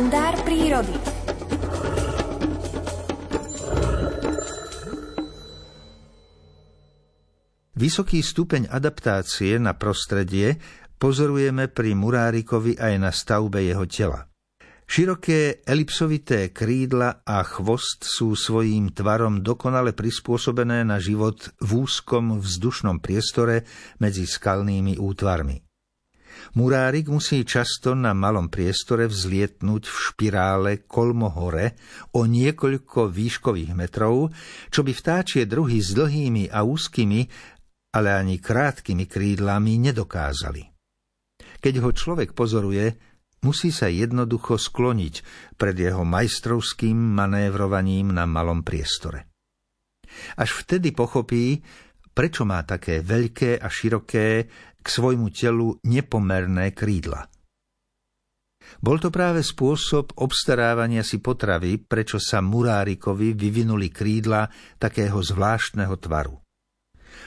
kalendár prírody. Vysoký stupeň adaptácie na prostredie pozorujeme pri Murárikovi aj na stavbe jeho tela. Široké elipsovité krídla a chvost sú svojím tvarom dokonale prispôsobené na život v úzkom vzdušnom priestore medzi skalnými útvarmi. Murárik musí často na malom priestore vzlietnúť v špirále kolmo hore o niekoľko výškových metrov, čo by vtáčie druhy s dlhými a úzkými, ale ani krátkými krídlami nedokázali. Keď ho človek pozoruje, musí sa jednoducho skloniť pred jeho majstrovským manévrovaním na malom priestore. Až vtedy pochopí, prečo má také veľké a široké k svojmu telu nepomerné krídla. Bol to práve spôsob obstarávania si potravy, prečo sa Murárikovi vyvinuli krídla takého zvláštneho tvaru.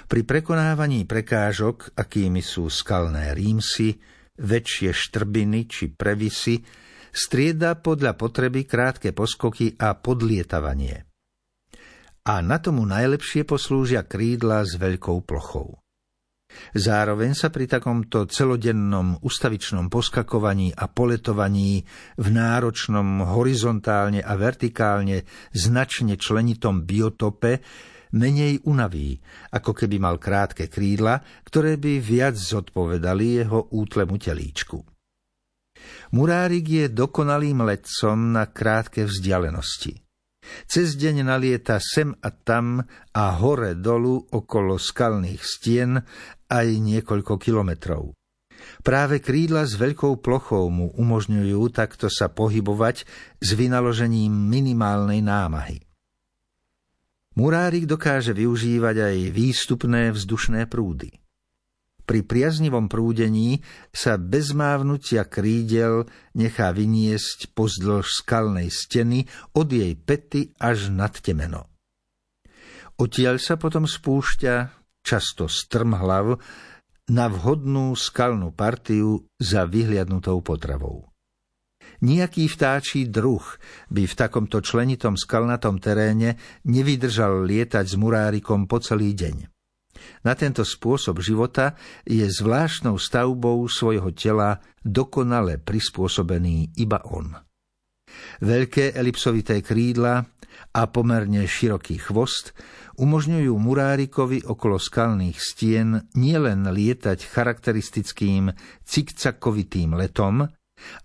Pri prekonávaní prekážok, akými sú skalné rímsy, väčšie štrbiny či previsy, strieda podľa potreby krátke poskoky a podlietavanie. A na tomu najlepšie poslúžia krídla s veľkou plochou. Zároveň sa pri takomto celodennom ustavičnom poskakovaní a poletovaní v náročnom horizontálne a vertikálne značne členitom biotope menej unaví, ako keby mal krátke krídla, ktoré by viac zodpovedali jeho útlemu telíčku. Murárik je dokonalým letcom na krátke vzdialenosti. Cez deň nalieta sem a tam a hore dolu okolo skalných stien aj niekoľko kilometrov. Práve krídla s veľkou plochou mu umožňujú takto sa pohybovať s vynaložením minimálnej námahy. Murárik dokáže využívať aj výstupné vzdušné prúdy. Pri priaznivom prúdení sa bez mávnutia krídel nechá vyniesť pozdĺž skalnej steny od jej pety až nad temeno. Odtiaľ sa potom spúšťa, často strmhlav, na vhodnú skalnú partiu za vyhliadnutou potravou. Nijaký vtáčí druh by v takomto členitom skalnatom teréne nevydržal lietať s murárikom po celý deň. Na tento spôsob života je zvláštnou stavbou svojho tela dokonale prispôsobený iba on. Veľké elipsovité krídla a pomerne široký chvost umožňujú murárikovi okolo skalných stien nielen lietať charakteristickým cikcakovitým letom,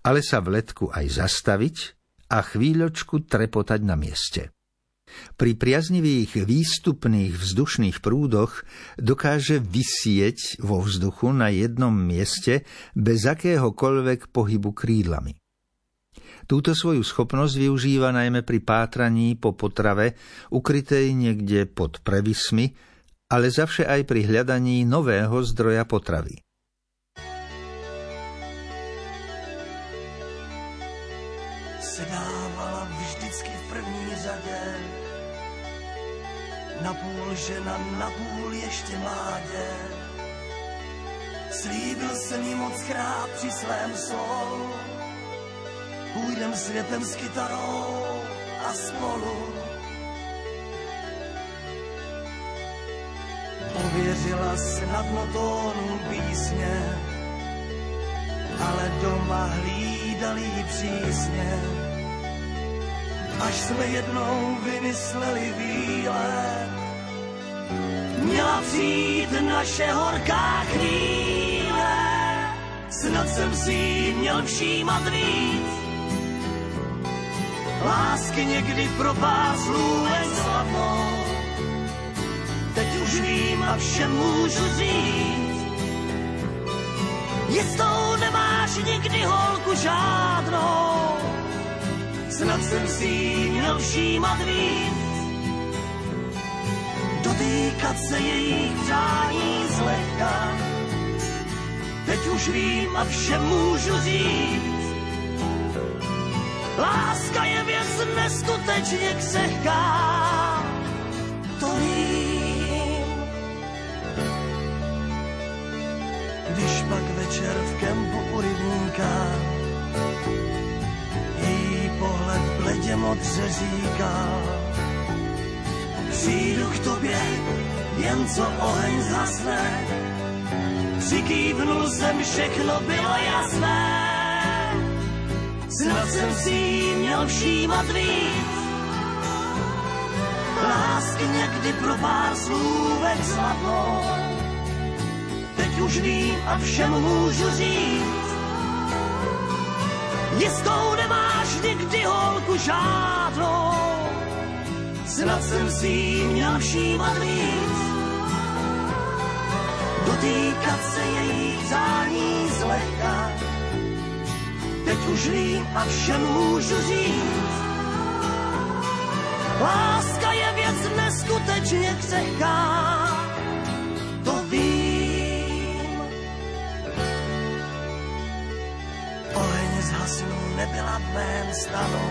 ale sa v letku aj zastaviť a chvíľočku trepotať na mieste. Pri priaznivých výstupných vzdušných prúdoch dokáže vysieť vo vzduchu na jednom mieste bez akéhokoľvek pohybu krídlami. Túto svoju schopnosť využíva najmä pri pátraní po potrave, ukrytej niekde pod prevismi, ale zavše aj pri hľadaní nového zdroja potravy. Sedávala vždycky v první řadě napůl žena, napůl ještě mládě. Slíbil jsem jí moc krát při svém slovu, půjdem světem s kytarou a spolu. Pověřila snadno tónu písně, ale doma hlídali přísně až jsme jednou vymysleli výlet. Měla přijít naše horká chvíle, snad jsem si měl všímat víc. Lásky někdy propáslu slavnou, teď už vím a všem můžu říct. Jistou nemáš nikdy holku žádnou, snad jsem si měl všímat víc. Dotýkat se jejich přání zlehka, teď už vím a vše můžu říct. Láska je věc neskutečně křehká, to vím. Když pak večer v kempu u rybníka pohled bledě modře říká. Přijdu k tobě, jen co oheň zhasne. Přikývnul jsem, všechno bylo jasné. Snad jsem si jí měl všímat víc. Lásky někdy pro pár slůvek zlato. Teď už vím a všem můžu říct. Jistou nemáš nikdy holku žádnou. Snad jsem si jí měl všímat víc. Dotýkat se její přání zlehka. Teď už vím a všem můžu říct. Láska je věc neskutečně křehká. Zhasnul, nebyla v mém stanu.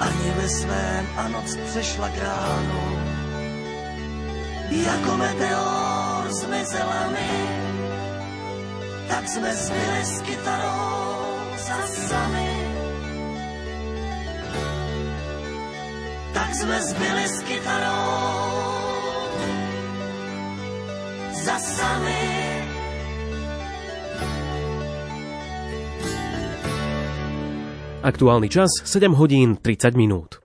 Ani ve svém a noc přešla k ránu. Jako meteor zmizela mi, tak jsme zbyli s kytarou za sami. Tak jsme zbyli s kytarou za sami. Aktuálny čas 7 hodín 30 minút.